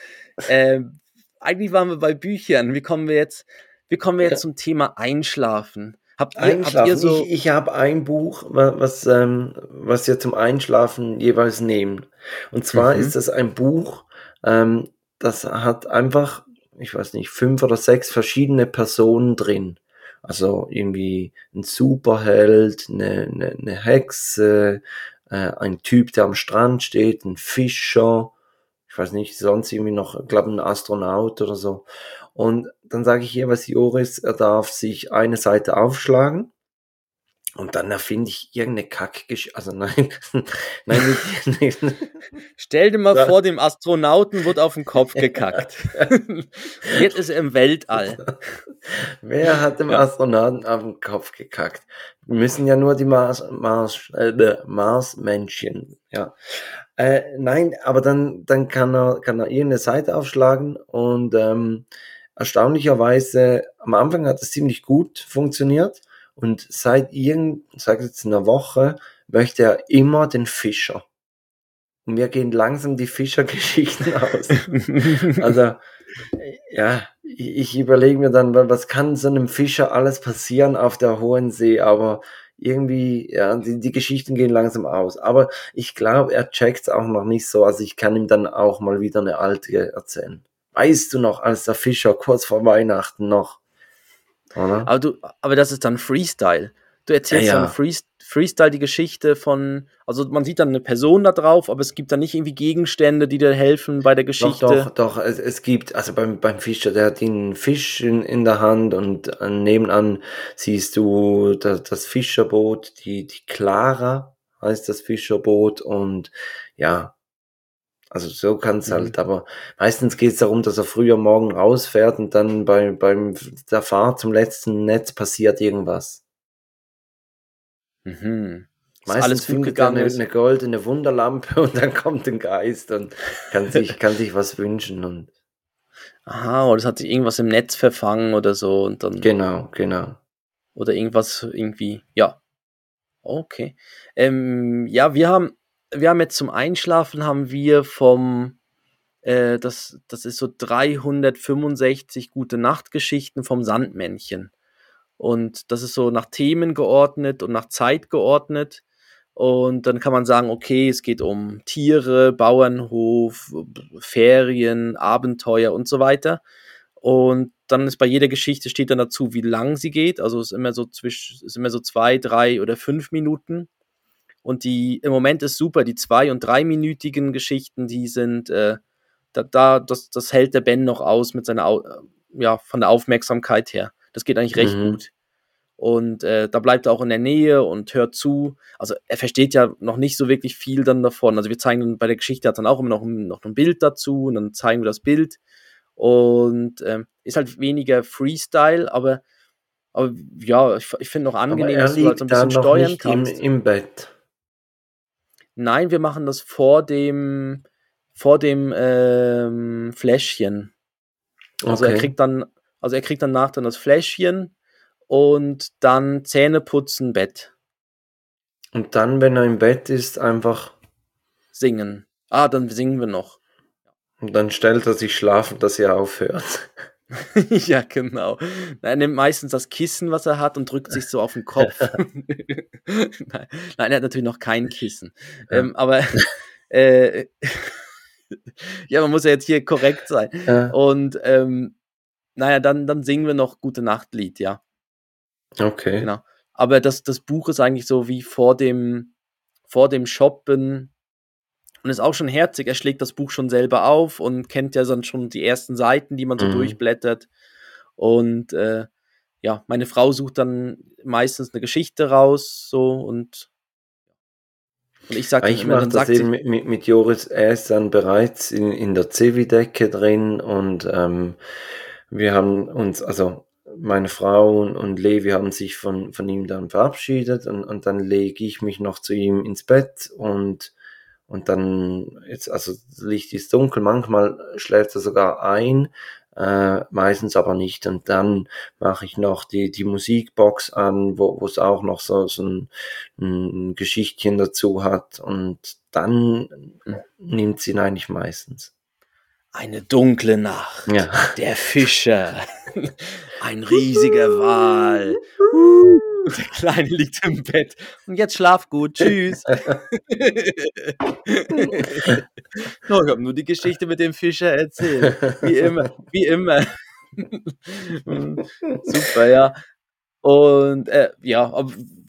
ähm, eigentlich waren wir bei Büchern. Wie kommen wir jetzt, wie kommen wir jetzt zum Thema Einschlafen? Habt ihr, habt ihr so. ich ich habe ein Buch, wa- was, ähm, was wir zum Einschlafen jeweils nehmen. Und zwar Mhm. ist das ein Buch, ähm, das hat einfach, ich weiß nicht, fünf oder sechs verschiedene Personen drin. Also irgendwie ein Superheld, eine, eine, eine Hexe, äh, ein Typ, der am Strand steht, ein Fischer, ich weiß nicht, sonst irgendwie noch, ich glaube, ein Astronaut oder so. Und dann sage ich jeweils Joris, er darf sich eine Seite aufschlagen und dann erfinde ich irgendeine Kackgeschichte. Also nein, nein, nicht, nicht, Stell dir mal Ja. vor, dem Astronauten wird auf den Kopf gekackt. Jetzt ist er im Weltall. wer hat dem Ja. Astronauten auf den Kopf gekackt? Wir müssen ja nur die Mars, Mars, äh, Marsmännchen, ja. Äh, nein, aber dann, dann kann er, kann er irgendeine Seite aufschlagen und ähm, erstaunlicherweise, am Anfang hat es ziemlich gut funktioniert und seit irgend, sag jetzt einer Woche, möchte er immer den Fischer. Und mir gehen langsam die Fischergeschichten aus. Also, ja, ich, überlege mir dann, wa- was kann so einem Fischer alles passieren auf der hohen See, aber irgendwie, ja, die, die Geschichten gehen langsam aus. Aber ich glaube, er checkt's auch noch nicht so. Also ich kann ihm dann auch mal wieder eine alte erzählen. Weißt du noch, als der Fischer kurz vor Weihnachten noch, oder? aber, du, aber das ist dann Freestyle. Du erzählst Ja, ja. dann Freest Freestyle die Geschichte von, also man sieht dann eine Person da drauf, aber es gibt dann nicht irgendwie Gegenstände, die dir helfen bei der Doch, Geschichte. doch, doch, es, es gibt, also beim, beim Fischer, der hat einen Fisch in, in der Hand und äh, nebenan siehst du das, das Fischerboot, die, die Clara heißt das Fischerboot und ja, also so kann's Mhm. halt, aber meistens geht's darum, dass er früher morgen rausfährt und dann bei, beim der Fahrt zum letzten Netz passiert irgendwas. Mhm. Meistens alles findet er eine, eine goldene Wunderlampe und dann kommt ein Geist und kann sich, kann sich was wünschen und Aha, oder es hat sich irgendwas im Netz verfangen oder so und dann. genau, genau. oder irgendwas irgendwie, ja. Okay. Ähm, ja, wir haben, wir haben jetzt zum Einschlafen haben wir vom, äh, das, das ist so 365 gute Nachtgeschichten vom Sandmännchen. Und das ist so nach Themen geordnet und nach Zeit geordnet. Und dann kann man sagen, okay, es geht um Tiere, Bauernhof, Ferien, Abenteuer und so weiter. Und dann ist bei jeder Geschichte steht dann dazu, wie lang sie geht. Also es ist immer so zwischen, ist immer so zwei, drei oder fünf Minuten. Und die im Moment ist super. Die zwei- und dreiminütigen Geschichten, die sind, äh, da, da, das, das hält der Ben noch aus mit seiner, Au- äh, ja, von der Aufmerksamkeit her. Das geht eigentlich recht Mhm. gut. Und äh, da bleibt er auch in der Nähe und hört zu. Also er versteht ja noch nicht so wirklich viel dann davon. Also wir zeigen dann bei der Geschichte hat dann auch immer noch, ein- noch ein Bild dazu und dann zeigen wir das Bild. Und ähm, ist halt weniger Freestyle, aber, aber ja, ich, ich finde noch angenehm, dass du halt so ein bisschen steuern nicht im, kannst. im Bett. Nein, wir machen das vor dem, vor dem ähm, Fläschchen. Also er Okay. kriegt dann, also er kriegt danach dann das Fläschchen und dann Zähne putzen, Bett, Und dann, wenn er im Bett ist, einfach, singen. Ah, dann singen wir noch. Und dann stellt er sich schlafen, dass er aufhört. ja, genau. Er nimmt meistens das Kissen, was er hat, und drückt sich so auf den Kopf. nein, nein, er hat natürlich noch kein Kissen. Ja. Ähm, aber äh, ja, man muss ja jetzt hier korrekt sein. Ja. Und ähm, naja, dann, dann singen wir noch Gute Nachtlied, ja. Okay. Genau. Aber das, das Buch ist eigentlich so wie vor dem, vor dem Shoppen und ist auch schon herzig. Er schlägt das Buch schon selber auf und kennt ja dann schon die ersten Seiten, die man so mhm. durchblättert. Und äh, ja, meine Frau sucht dann meistens eine Geschichte raus, so und, und ich sage, ich mache das eben mit, mit, mit, Joris. Er ist dann bereits in, in der Civi-Decke drin und ähm, wir haben uns, also meine Frau und Levi haben sich von, von ihm dann verabschiedet und, und dann lege ich mich noch zu ihm ins Bett und, und dann, jetzt, also das Licht ist dunkel, manchmal schläft er sogar ein, äh, meistens aber nicht. Und dann mache ich noch die, die Musikbox an, wo wo es auch noch so, so ein, ein Geschichtchen dazu hat und dann nimmt sie ihn eigentlich meistens. Eine dunkle Nacht. Ja. Der Fischer. Ein riesiger Wal. Der Kleine liegt im Bett. Und jetzt schlaf gut. Tschüss. no, ich habe nur die Geschichte mit dem Fischer erzählt. Wie immer. Wie immer. Super, ja. Und äh, ja,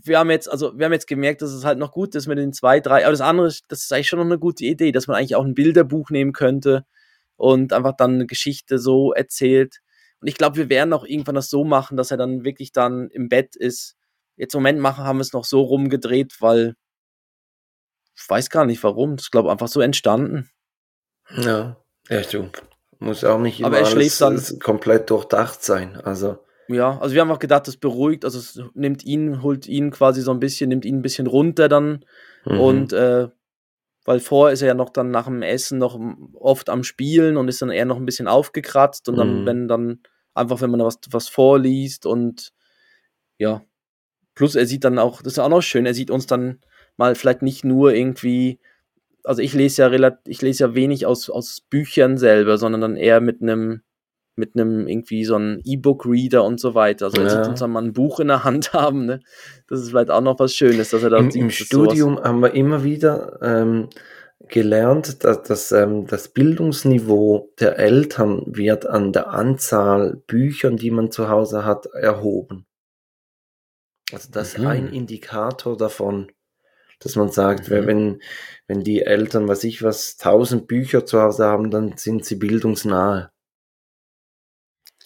wir haben jetzt, also wir haben jetzt gemerkt, dass es halt noch gut ist mit den zwei, drei. Aber das andere, das ist eigentlich schon noch eine gute Idee, dass man eigentlich auch ein Bilderbuch nehmen könnte und einfach dann eine Geschichte so erzählt. Und ich glaube, wir werden auch irgendwann das so machen, dass er dann wirklich dann im Bett ist. Jetzt im Moment machen, haben wir es noch so rumgedreht, weil ich weiß gar nicht warum. Ich glaube einfach so entstanden. Ja, ja, du. Muss auch nicht immer Aber er schläft dann komplett durchdacht sein. Also. Ja, also wir haben auch gedacht, das beruhigt, also es nimmt ihn, holt ihn quasi so ein bisschen, nimmt ihn ein bisschen runter dann mhm. und äh, weil vorher ist er ja noch dann nach dem Essen noch oft am Spielen und ist dann eher noch ein bisschen aufgekratzt und dann, mhm. wenn dann einfach, wenn man was, was vorliest und ja, plus er sieht dann auch, das ist auch noch schön, er sieht uns dann mal vielleicht nicht nur irgendwie, also ich lese ja relativ, ich lese ja wenig aus, aus Büchern selber, sondern dann eher mit einem mit einem irgendwie so einem E-Book-Reader und so weiter. Also er ja. sieht uns dann mal ein Buch in der Hand haben, ne? Das ist vielleicht auch noch was Schönes, dass er da Im, Im Studium sowas. haben wir immer wieder ähm, gelernt, dass, dass ähm, das Bildungsniveau der Eltern wird an der Anzahl Büchern, die man zu Hause hat, erhoben. Also das mhm. ist ein Indikator davon, dass man sagt, mhm. wenn, wenn die Eltern, was ich was, tausend Bücher zu Hause haben, dann sind sie bildungsnahe.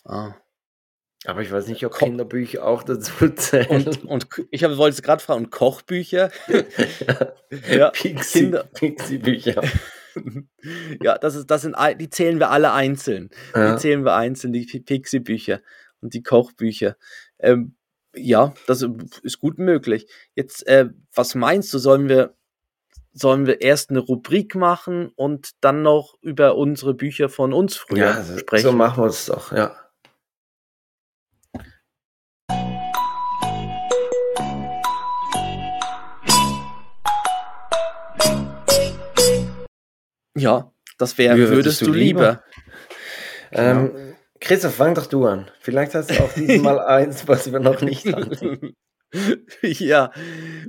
Ah. Aber ich weiß nicht, ob Ko Kinderbücher auch dazu zählen. Und, und ich wollte es gerade fragen, und Kochbücher? ja, Pixie, Kinder. Pixie-Bücher. ja, das, ist, das sind, die zählen wir alle einzeln. Ja. Die zählen wir einzeln, die Pixie-Bücher und die Kochbücher. Ähm, ja, das ist gut möglich. Jetzt, äh, was meinst du, sollen wir, sollen wir erst eine Rubrik machen und dann noch über unsere Bücher von uns früher ja, sprechen? So machen wir es doch, ja. Ja, das wäre würdest, würdest, du lieber. lieber. Ähm, genau. Christoph, fang doch du an. Vielleicht hast du auch diesmal eins, was wir noch nicht hatten. ja,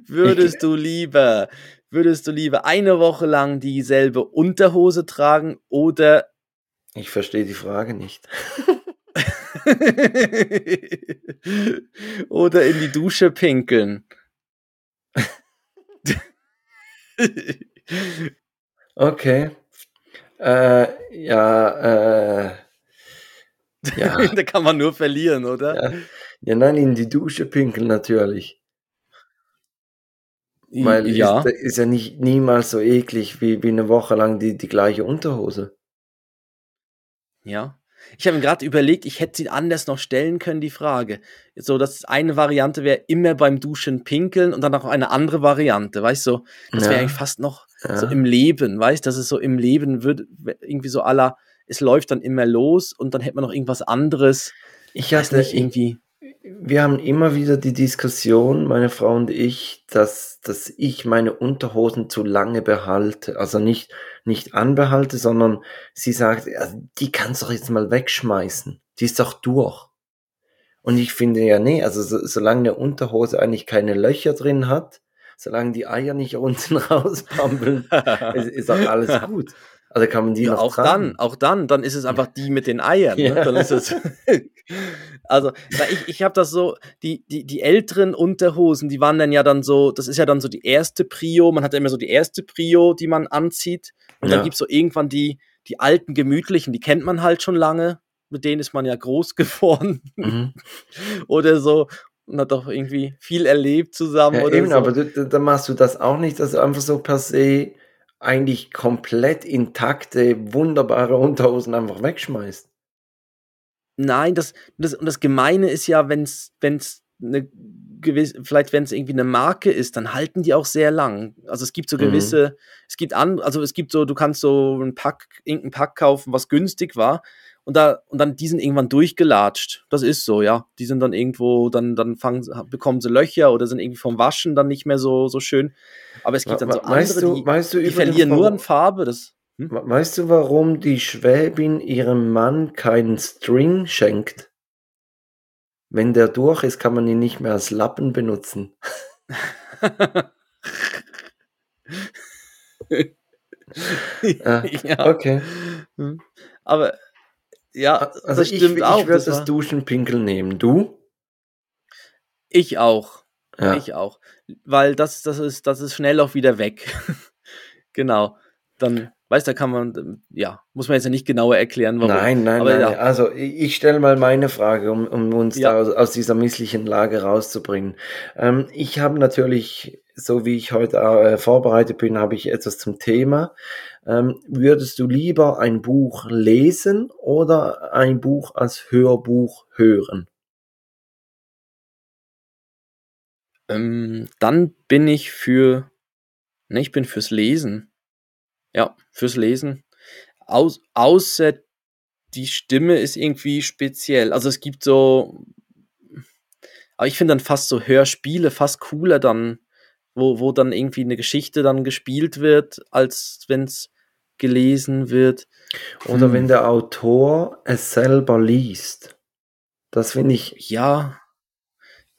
würdest du lieber, würdest du lieber eine Woche lang dieselbe Unterhose tragen oder. Ich verstehe die Frage nicht. oder in die Dusche pinkeln. Okay. Äh, ja, äh, ja. da kann man nur verlieren, oder? Ja. ja, nein, in die Dusche pinkeln natürlich. Weil ja. ist, ist ja nicht niemals so eklig wie, wie eine Woche lang die, die gleiche Unterhose. Ja. Ich habe mir gerade überlegt, ich hätte sie anders noch stellen können, die Frage. So, dass eine Variante wäre immer beim Duschen pinkeln und dann noch eine andere Variante, weißt du? So, das wäre ja. eigentlich fast noch ja. so im Leben, weißt du? Das ist so im Leben wird irgendwie so aller, es läuft dann immer los und dann hätte man noch irgendwas anderes. Ich hatte nicht irgendwie. Wir haben immer wieder die Diskussion, meine Frau und ich, dass, dass ich meine Unterhosen zu lange behalte. Also nicht, nicht anbehalte, sondern sie sagt, die kannst du doch jetzt mal wegschmeißen. Die ist doch durch. Und ich finde ja, nee, also so, solange eine Unterhose eigentlich keine Löcher drin hat, solange die Eier nicht unten rauspampeln, ist, ist auch alles gut. Also kann man die ja, noch auch tragen. dann, auch dann, dann ist es einfach die mit den Eiern. Ne? Ja. Dann ist es. also, ich, ich habe das so, die, die, die älteren Unterhosen, die waren dann ja dann so, das ist ja dann so die erste Prio, man hat ja immer so die erste Prio, die man anzieht. Und Ja. dann gibt's so irgendwann die, die alten gemütlichen, die kennt man halt schon lange, mit denen ist man ja groß geworden Mhm. oder so und hat doch irgendwie viel erlebt zusammen Ja, oder eben, so. aber du, dann machst du das auch nicht, dass du einfach so per se eigentlich komplett intakte, wunderbare Unterhosen einfach wegschmeißt. Nein, das, das, und das Gemeine ist ja, wenn es eine gewisse, vielleicht wenn es irgendwie eine Marke ist, dann halten die auch sehr lang. Also es gibt so Mhm. gewisse, es gibt an, also es gibt so, du kannst so ein Pack, irgendein Pack kaufen, was günstig war, und da, und dann die sind irgendwann durchgelatscht. Das ist so, ja. Die sind dann irgendwo, dann, dann fangen, bekommen sie Löcher oder sind irgendwie vom Waschen dann nicht mehr so, so schön. Aber es gibt dann so We- weißt andere, du, die, weißt du die verlieren nur an Farbe. Das, hm? We- Weißt du, warum die Schwäbin ihrem Mann keinen String schenkt? Wenn der durch ist, kann man ihn nicht mehr als Lappen benutzen. Ah, ja. Okay. Hm. Aber ja, Also das ich, stimmt ich auch. würde das das war- Duschenpinkel nehmen. Du? ich auch. Ja. Ich auch. Weil das, das, ist, das ist schnell auch wieder weg. genau. Dann, weißt du, da kann man, ja, muss man jetzt ja nicht genauer erklären, warum. Nein, nein, Aber nein. ja. Also ich, ich stelle mal meine Frage, um, um uns Ja. da aus, aus dieser misslichen Lage rauszubringen. Ähm, ich habe natürlich, so wie ich heute äh, vorbereitet bin, habe ich etwas zum Thema. Ähm, würdest du lieber ein Buch lesen oder ein Buch als Hörbuch hören? Ähm, dann bin ich für, ne, ich bin fürs Lesen. Ja, fürs Lesen. Aus, außer die Stimme ist irgendwie speziell. Also es gibt so, aber ich finde dann fast so Hörspiele fast cooler dann, wo, wo dann irgendwie eine Geschichte dann gespielt wird, als wenn es gelesen wird. Oder Hm. wenn der Autor es selber liest? Das finde ich Ja.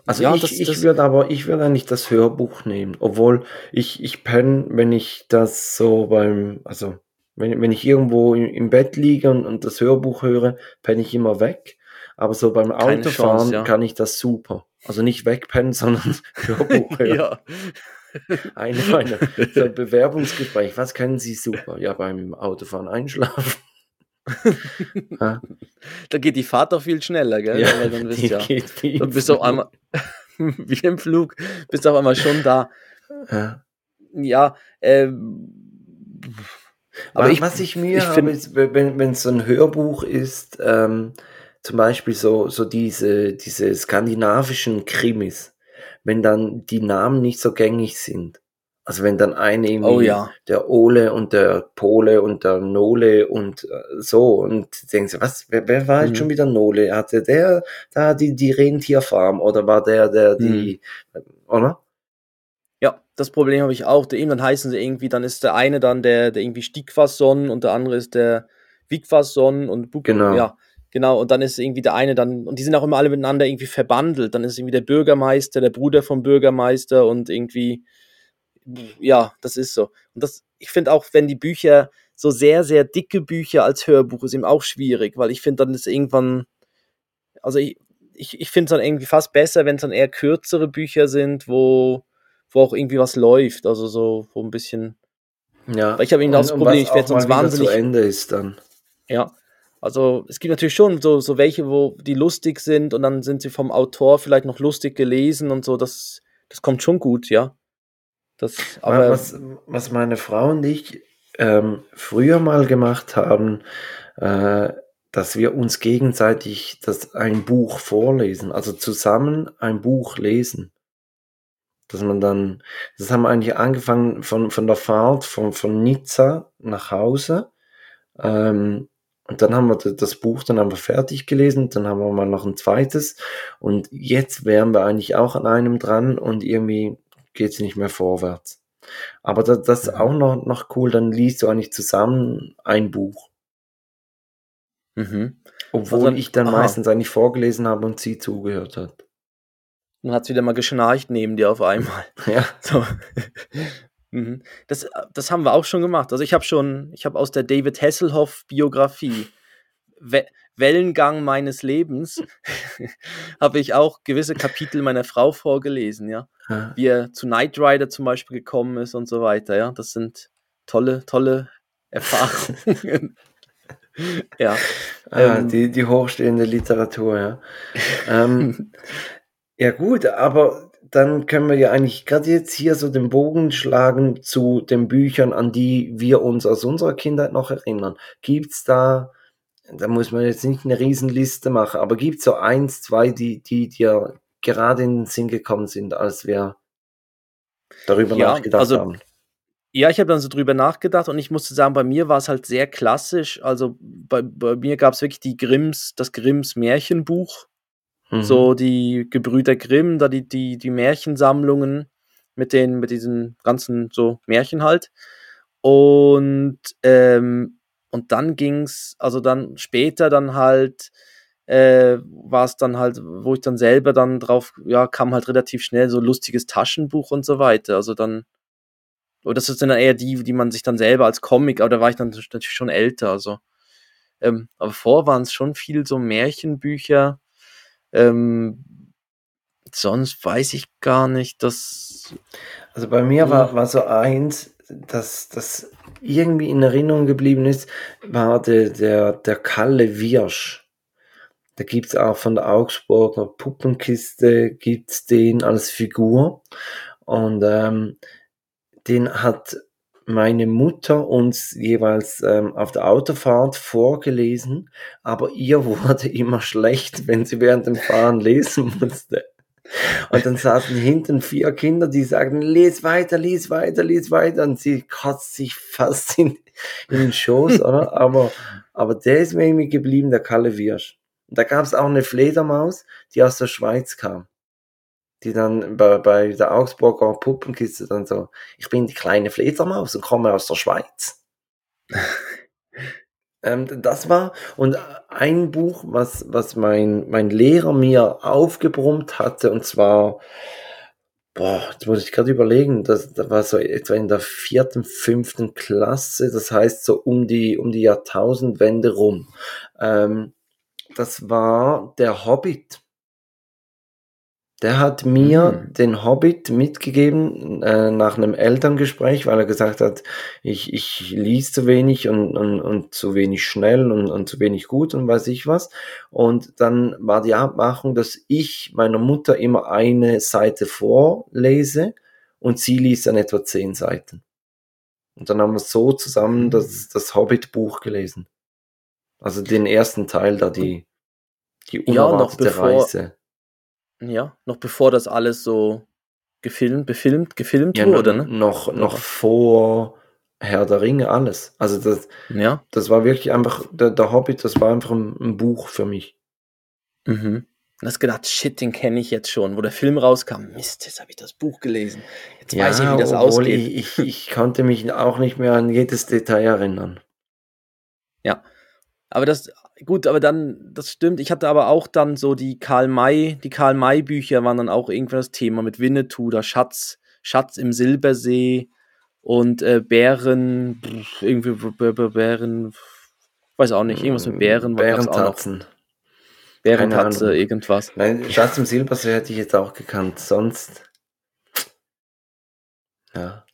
Also ja, ich, das, ich würde aber, ich würde eigentlich das Hörbuch nehmen, obwohl ich, ich penne, wenn ich das so beim, also wenn, wenn ich irgendwo im, Bett liege und, und das Hörbuch höre, penne ich immer weg. Aber so beim Keine Autofahren Chance, ja. kann ich das super. Also nicht wegpennen, sondern Hörbuch hören. ja. Eine meiner so ein Bewerbungsgespräch. Was können Sie super? Ja, beim Autofahren einschlafen. Ja. Da geht die Fahrt doch viel schneller, gell? Weil dann bist, ja, dann bist du auf einmal, wie im Flug, bist du auf einmal schon da. Ja. Ja, ähm, aber Aber ich, was ich mir ich wenn es so ein Hörbuch ist, ähm, zum Beispiel so, so diese, diese skandinavischen Krimis, wenn dann die Namen nicht so gängig sind. Also wenn dann eine irgendwie oh ja, der Ole und der Pole und der Nole und äh, so und denkst du, was, wer, wer war jetzt Mhm. schon wieder Nole? Hatte der da die, die Rentierfarm oder war der, der die, Mhm. oder? ja, das Problem habe ich auch. Eben, dann heißen sie irgendwie, dann ist der eine dann der, der irgendwie Stigfason und der andere ist der Wigfason und Buk Genau. ja, genau. Und dann ist irgendwie der eine dann, und die sind auch immer alle miteinander irgendwie verbandelt. Dann ist irgendwie der Bürgermeister, der Bruder vom Bürgermeister und irgendwie, ja, das ist so. Und das, ich finde auch, wenn die Bücher so sehr, sehr dicke Bücher als Hörbuch ist eben auch schwierig, weil ich finde dann ist irgendwann, also ich, ich, ich finde es dann irgendwie fast besser, wenn es dann eher kürzere Bücher sind, wo, wo auch irgendwie was läuft, also so, wo ein bisschen, Ja. weil ich habe eben das Problem, ich werde sonst wahnsinnig, zu Ende ist dann. ja, also es gibt natürlich schon so, so welche, wo die lustig sind und dann sind sie vom Autor vielleicht noch lustig gelesen und so, das, das kommt schon gut, ja. Das, aber, was, was meine Frau und ich ähm, früher mal gemacht haben, äh, dass wir uns gegenseitig das, ein Buch vorlesen, also zusammen ein Buch lesen. Dass man dann, das haben wir eigentlich angefangen von, von der Fahrt von, von Nizza nach Hause. Ähm, und dann haben wir das Buch dann einfach fertig gelesen, dann haben wir mal noch ein zweites. Und jetzt wären wir eigentlich auch an einem dran und irgendwie geht es nicht mehr vorwärts. Aber das, das ist Mhm. auch noch, noch cool, dann liest du eigentlich zusammen ein Buch. Mhm. Obwohl Also- ich dann aha. meistens eigentlich vorgelesen habe und sie zugehört hat. Dann hat's wieder mal geschnarcht neben dir auf einmal. Ja. So. mhm. Das, das haben wir auch schon gemacht. Also ich habe schon, ich habe aus der David Hasselhoff Biografie We Wellengang meines Lebens habe ich auch gewisse Kapitel meiner Frau vorgelesen, ja. Ja. Wie er zu Knight Rider zum Beispiel gekommen ist und so weiter, ja. Das sind tolle, tolle Erfahrungen. ja. Ah, Ähm. die, die hochstehende Literatur, ja. ähm, ja gut, aber dann können wir ja eigentlich gerade jetzt hier so den Bogen schlagen zu den Büchern, an die wir uns aus unserer Kindheit noch erinnern. Gibt's da, da muss man jetzt nicht eine Riesenliste machen, aber gibt's so eins, zwei, die, die dir gerade in den Sinn gekommen sind, als wir darüber Ja, nachgedacht also haben? Ja, ich habe dann so drüber nachgedacht und ich musste sagen, bei mir war es halt sehr klassisch. Also bei, bei mir gab es wirklich die Grimms, das Grimms Märchenbuch, Mhm. so die Gebrüder Grimm, da die, die, die Märchensammlungen mit den, mit diesen ganzen so Märchen halt. Und, ähm, und dann ging's, also dann später dann halt, äh, war es dann halt, wo ich dann selber dann drauf, ja, kam halt relativ schnell so lustiges Taschenbuch und so weiter. Also dann, oder das ist dann eher die, die man sich dann selber als Comic, aber da war ich dann natürlich schon älter, also. Ähm, aber vor waren es schon viel so Märchenbücher. Ähm, sonst weiß ich gar nicht, dass. Also bei mir war, war so eins, dass das irgendwie in Erinnerung geblieben ist, war der, der, der Kalle Wirsch. Da gibt's auch von der Augsburger Puppenkiste, gibt's den als Figur. Und ähm, den hat meine Mutter uns jeweils ähm, auf der Autofahrt vorgelesen, aber ihr wurde immer schlecht, wenn sie während dem Fahren lesen musste. Und dann saßen hinten vier Kinder, die sagten, les weiter, les weiter, les weiter. Und sie kotzt sich fast in, in den Schoß, oder? Aber, aber der ist mir irgendwie geblieben, der Kalle Wirsch. Und da gab es auch eine Fledermaus, die aus der Schweiz kam. Die dann bei, bei der Augsburger Puppenkiste dann so, ich bin die kleine Fledermaus und komme aus der Schweiz. Ähm, das war, und ein Buch, was, was mein, mein Lehrer mir aufgebrummt hatte, und zwar, boah, jetzt muss ich gerade überlegen, das, das war so etwa in der vierten, fünften Klasse, das heißt so um die, um die Jahrtausendwende rum. Ähm, das war der Hobbit. Der hat mir Mhm. den Hobbit mitgegeben äh, nach einem Elterngespräch, weil er gesagt hat, ich, ich lies zu wenig und, und, und zu wenig schnell und, und zu wenig gut und weiß ich was. Und dann war die Abmachung, dass ich meiner Mutter immer eine Seite vorlese und sie liest dann etwa zehn Seiten. Und dann haben wir so zusammen das, das Hobbit-Buch gelesen. Also den ersten Teil da, die, die Ja, noch unerwartete bevor- Reise. Ja, noch bevor das alles so gefilmt, befilmt, gefilmt Ja, wurde, ne? noch, noch Oder? vor Herr der Ringe alles. Also das, Ja. das war wirklich einfach, der, der Hobbit, das war einfach ein, ein Buch für mich. Mhm. Und hast gedacht, shit, den kenne ich jetzt schon. Wo der Film rauskam, Mist, jetzt habe ich das Buch gelesen. Jetzt weiß ich, wie das obwohl ausgeht. Ich, ich, ich konnte mich auch nicht mehr an jedes Detail erinnern. Aber das, gut, aber dann, das stimmt. Ich hatte aber auch dann so die Karl May, die Karl May Bücher waren dann auch irgendwann das Thema mit Winnetou, der Schatz, Schatz im Silbersee und äh, Bären, pff, irgendwie Bären, weiß auch nicht, irgendwas mit Bären, auch noch. Bärentatzen. Bärentatze, irgendwas. Nein, Schatz im Silbersee hätte ich jetzt auch gekannt. Sonst.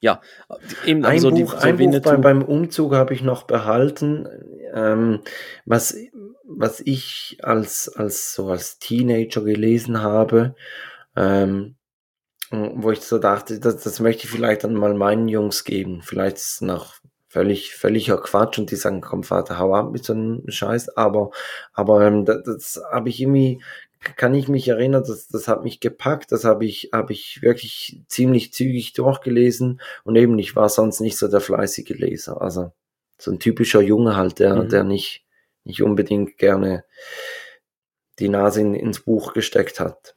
Ja. Eben, aber Ein so die, Buch, so ein Buch beim, beim Umzug habe ich noch behalten, ähm, was, was ich als, als, so als Teenager gelesen habe, ähm, wo ich so dachte, das, das möchte ich vielleicht dann mal meinen Jungs geben. Vielleicht ist es noch völlig, völliger Quatsch und die sagen, komm Vater, hau ab mit so einem Scheiß, aber, aber ähm, das, das habe ich irgendwie, kann ich mich erinnern, das, das hat mich gepackt, das habe ich, habe ich wirklich ziemlich zügig durchgelesen und eben, ich war sonst nicht so der fleißige Leser. Also so ein typischer Junge halt, der, Mhm. der nicht, nicht unbedingt gerne die Nase in, ins Buch gesteckt hat.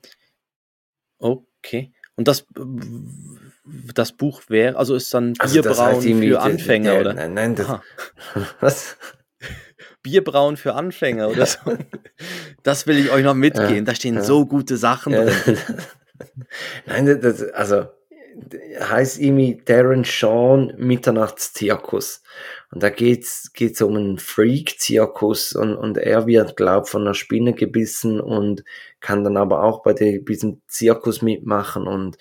Okay. Und das, das Buch wäre? Also ist dann Also Bierbrauen heißt irgendwie, für Anfänger, der, oder? Nein, nein, das, Aha. was? Bierbrauen für Anfänger oder so. Das will ich euch noch mitgehen. Ja, Da stehen ja. so gute Sachen Ja, drin. nein, das, das- also heißt irgendwie Darren Sean Mitternachtszirkus. Und da geht's geht's um einen Freak-Zirkus und, und er wird, glaub, von einer Spinne gebissen und kann dann aber auch bei de, diesem Zirkus mitmachen und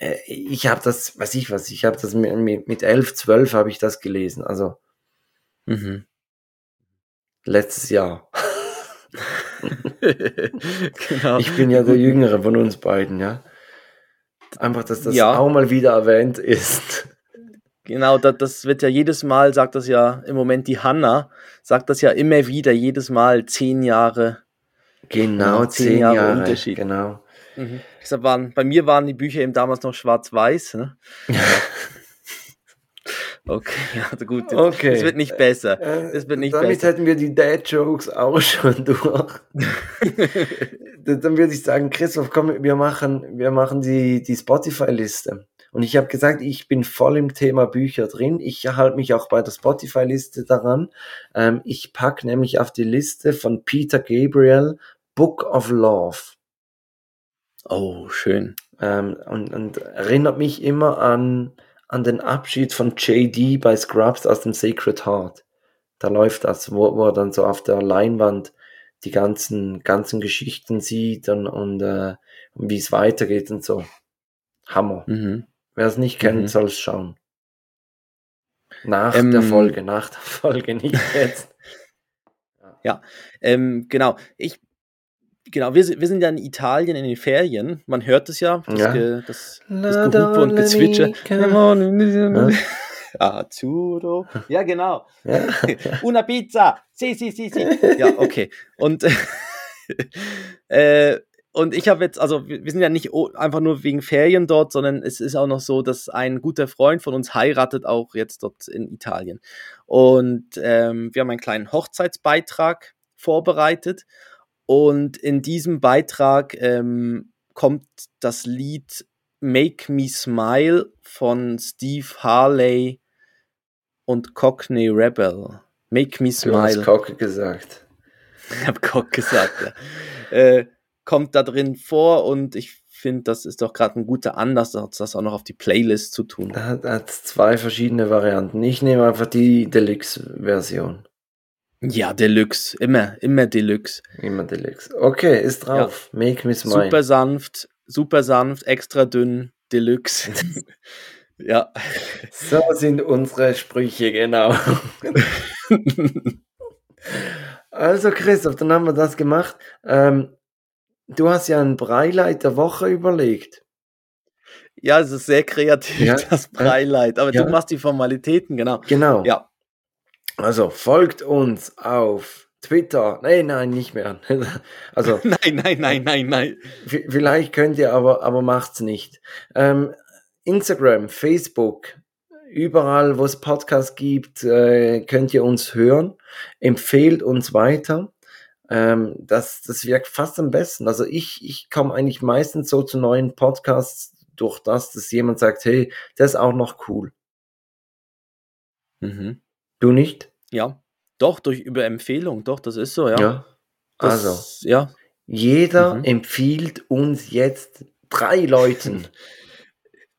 äh, ich habe das, weiß ich was, ich habe das mit, mit, mit 11, 12 habe ich das gelesen, also Mhm. letztes Jahr. genau. Ich bin ja der Jüngere von uns beiden, ja. Einfach, dass das Ja. auch mal wieder erwähnt ist. Genau, das, das wird ja jedes Mal, sagt das ja im Moment die Hanna, sagt das ja immer wieder, jedes Mal zehn Jahre. Genau, Ja, zehn zehn Jahre Jahre. Unterschied. Genau. Deshalb waren, bei mir waren die Bücher eben damals noch schwarz-weiß. Ne? Okay, ja, gut. jetzt- Okay. Es wird nicht besser. Äh, Es wird nicht damit besser. hätten wir die Dad-Jokes auch schon durch. dann dann würde ich sagen, Christoph, komm, wir machen, wir machen die, die Spotify-Liste. Und ich habe gesagt, ich bin voll im Thema Bücher drin. Ich halte mich auch bei der Spotify-Liste daran. Ähm, ich pack nämlich auf die Liste von Peter Gabriel Book of Love. Oh, schön. Ähm, und, und erinnert mich immer an, an den Abschied von JD bei Scrubs aus dem Sacred Heart. Da läuft das, wo, wo er dann so auf der Leinwand die ganzen, ganzen Geschichten sieht und, und, äh, und wie es weitergeht und so. Hammer. Mhm. Wer es nicht kennt, Mhm. soll es schauen. Nach Ähm, der Folge, nach der Folge, nicht jetzt. Ähm, genau, ich, genau, wir, sind- wir sind ja in Italien in den Ferien. Man hört es ja, das, Ja. Ge, das, das Gehupe und Gezwitscher. Ja. Azzurro. Ja, genau. Ja. Una pizza. Si, si, si, si. Ja, okay. Und, äh, und ich habe jetzt, also wir sind ja nicht einfach nur wegen Ferien dort, sondern es ist auch noch so, dass ein guter Freund von uns heiratet auch jetzt dort in Italien. Und ähm, wir haben einen kleinen Hochzeitsbeitrag vorbereitet. Und in diesem Beitrag ähm, kommt das Lied Make Me Smile von Steve Harley und Cockney Rebel. Make Me Du hast Smile. Kocke gesagt. Ich habe Cock gesagt, ja. äh, kommt da drin vor und ich finde, das ist doch gerade ein guter Anlass, das auch noch auf die Playlist zu tun. Da hat, hat zwei verschiedene Varianten. Ich nehme einfach die Deluxe-Version. Ja, Deluxe, immer, immer Deluxe. Immer Deluxe. Okay, ist drauf. Make me smile. Super sanft, super sanft, extra dünn, Deluxe. ja. So sind unsere Sprüche, genau. Also Christoph, dann haben wir das gemacht. Ähm, du hast ja ein Breileit der Woche überlegt. ja, es ist sehr kreativ, Ja, das Breileid. Aber ja. du machst die Formalitäten, genau. Genau. Ja, Also folgt uns auf Twitter. Nein, nein, nicht mehr. Also nein, nein, nein, nein, nein. vielleicht könnt ihr, aber, aber macht's nicht. Ähm, Instagram, Facebook, überall, wo es Podcasts gibt, äh, könnt ihr uns hören. Empfehlt uns weiter. Ähm, das, das wirkt fast am besten. Also ich, ich komme eigentlich meistens so zu neuen Podcasts durch das, dass jemand sagt, hey, das ist auch noch cool. Mhm. Du nicht? Ja, doch, durch über Empfehlung, doch, das ist so, ja. Also, Das, ja, jeder Mhm. empfiehlt uns jetzt drei Leuten.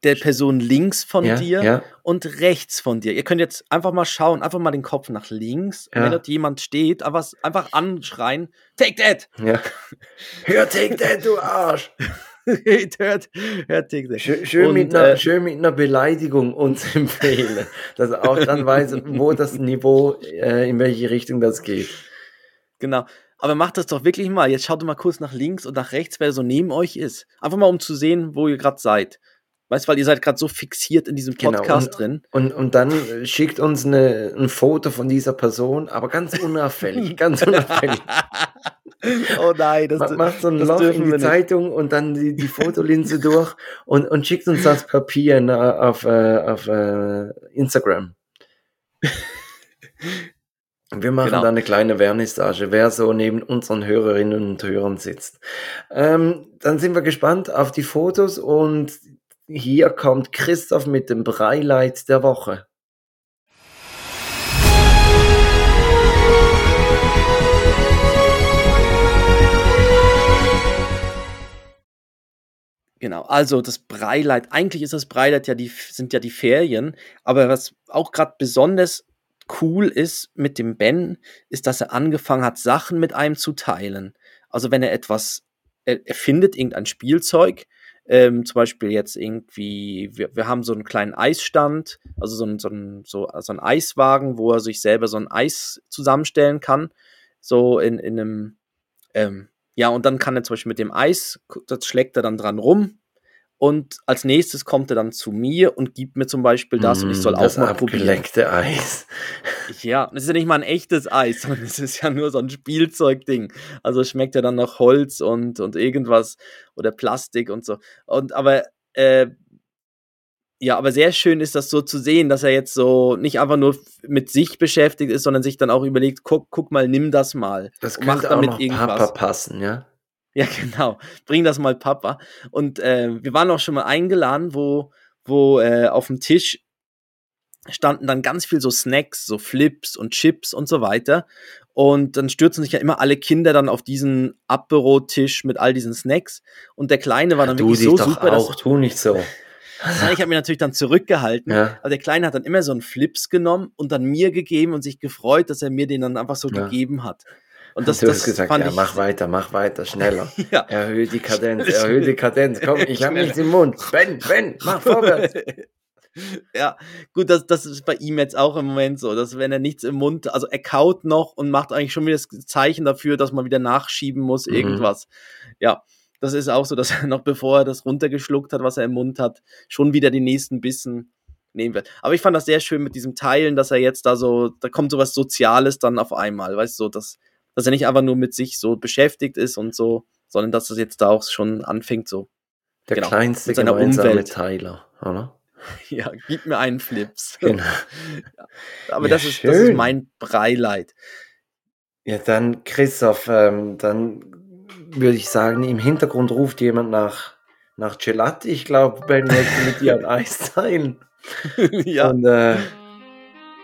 der Person links von ja, dir ja, und rechts von dir. Ihr könnt jetzt einfach mal schauen, einfach mal den Kopf nach links. Ja. Wenn dort jemand steht, einfach, einfach anschreien, take that! ja. Hör, take that, du Arsch! hört, hört take that. Schön, schön, Und, mit einer, äh, schön mit einer Beleidigung uns empfehlen, dass auch dann weiß, wo das Niveau, äh, in welche Richtung das geht. Genau. Aber macht das doch wirklich mal. Jetzt schaut mal kurz nach links und nach rechts, wer so neben euch ist. Einfach mal, um zu sehen, wo ihr gerade seid. Weißt du, weil ihr seid gerade so fixiert in diesem Genau, Podcast und- drin. Und, und dann äh, schickt uns eine, ein Foto von dieser Person, aber ganz unauffällig, ganz unauffällig. oh nein, das, Ma- Macht so ein Loch in die. Zeitung und dann die, die Fotolinse durch und, und schickt uns das Papier na, auf, äh, auf äh, Instagram. Wir machen Genau. da eine kleine Vernissage, wer so neben unseren Hörerinnen und Hörern sitzt. Ähm, dann sind wir gespannt auf die Fotos und hier kommt Christoph mit dem Breileit der Woche. Genau, also das Breileit, eigentlich ist das Breileit ja die, sind ja die Ferien, aber was auch gerade besonders cool ist mit dem Ben, ist, dass er angefangen hat, Sachen mit einem zu teilen. Also wenn er etwas, er, er findet irgendein Spielzeug, ähm, zum Beispiel jetzt irgendwie, wir, wir haben so einen kleinen Eisstand, also so ein, so, ein, so, so ein Eiswagen, wo er sich selber so ein Eis zusammenstellen kann, so in, in einem, ähm, ja, und dann kann er zum Beispiel mit dem Eis, das schlägt er dann dran rum. Und als nächstes kommt er dann zu mir und gibt mir zum Beispiel das mm, und ich soll auch mal probieren. Eis. Ja, das ist ja nicht mal ein echtes Eis, sondern es ist ja nur so ein Spielzeugding. Also schmeckt ja dann noch Holz und, und irgendwas oder Plastik und so. Und aber äh, ja, aber sehr schön ist das so zu sehen, dass er jetzt so nicht einfach nur mit sich beschäftigt ist, sondern sich dann auch überlegt, guck, guck mal, nimm das mal. Das könnte mach damit auch noch irgendwas. Papa passen, ja? Ja, genau. Bring das mal Papa. Und äh, wir waren auch schon mal eingeladen, wo, wo äh, auf dem Tisch standen dann ganz viel so Snacks, so Flips und Chips und so weiter. Und dann stürzen sich ja immer alle Kinder dann auf diesen Apero-Tisch mit all diesen Snacks. Und der Kleine war dann du wirklich so doch super. Auch, tu nicht so. Ja, ich habe mich natürlich dann zurückgehalten. Ja. Aber der Kleine hat dann immer so einen Flips genommen und dann mir gegeben und sich gefreut, dass er mir den dann einfach so ja. gegeben hat. Und das, du das hast gesagt, ja, mach weiter, mach weiter, schneller. ja. Erhöhe die Kadenz, erhöhe die Kadenz. Komm, ich habe nichts im Mund. Ben, Ben, mach vorwärts. ja, gut, das, das ist bei ihm jetzt auch im Moment so, dass wenn er nichts im Mund, also er kaut noch und macht eigentlich schon wieder das Zeichen dafür, dass man wieder nachschieben muss, mhm. irgendwas. Ja, das ist auch so, dass er noch bevor er das runtergeschluckt hat, was er im Mund hat, schon wieder die nächsten Bissen nehmen wird. Aber ich fand das sehr schön mit diesem Teilen, dass er jetzt da so, da kommt so was Soziales dann auf einmal, weißt du, so, dass, dass er nicht einfach nur mit sich so beschäftigt ist und so, sondern dass das jetzt da auch schon anfängt so. Der genau, kleinste gemeinsame Umwelt. Teiler, oder? Ja, gib mir einen Flips. Genau. ja, aber ja, das, ist, das ist mein Breileid. Ja, dann, Christoph, ähm, dann würde ich sagen, im Hintergrund ruft jemand nach, nach Gelati. Ich glaube, Ben möchte mit dir ein Eis teilen. ja. Und äh,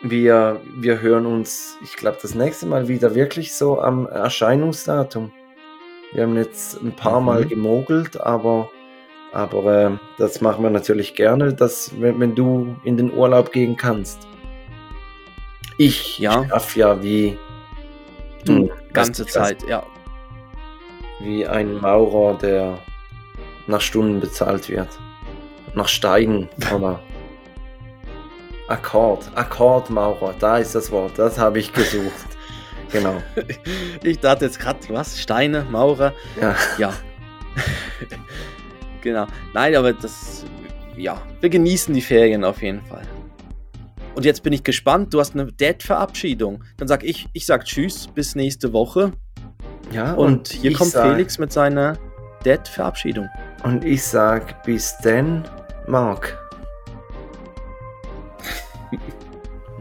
wir, wir hören uns, ich glaube, das nächste Mal wieder wirklich so am Erscheinungsdatum. Wir haben jetzt ein paar mhm. Mal gemogelt, aber, aber äh, das machen wir natürlich gerne, dass, wenn, wenn du in den Urlaub gehen kannst. Ich ja. ja wie du ganze Zeit, ja wie ein Maurer, der nach Stunden bezahlt wird. Nach Steigen oder Akkord. Akkordmaurer, da ist das Wort, das habe ich gesucht. Genau. Ich dachte jetzt gerade, was? Steine, Maurer? Ja. Ja. genau. Nein, aber das, ja, wir genießen die Ferien auf jeden Fall. Und jetzt bin ich gespannt, du hast eine Dad-Verabschiedung. Dann sag ich, ich sag Tschüss, bis nächste Woche. Ja, und, und hier kommt sag, Felix mit seiner Dead-Verabschiedung. Und ich sag bis denn, Mark.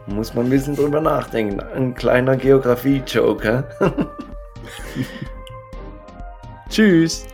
Muss man ein bisschen drüber nachdenken. Ein kleiner Geografie-Joke. Tschüss.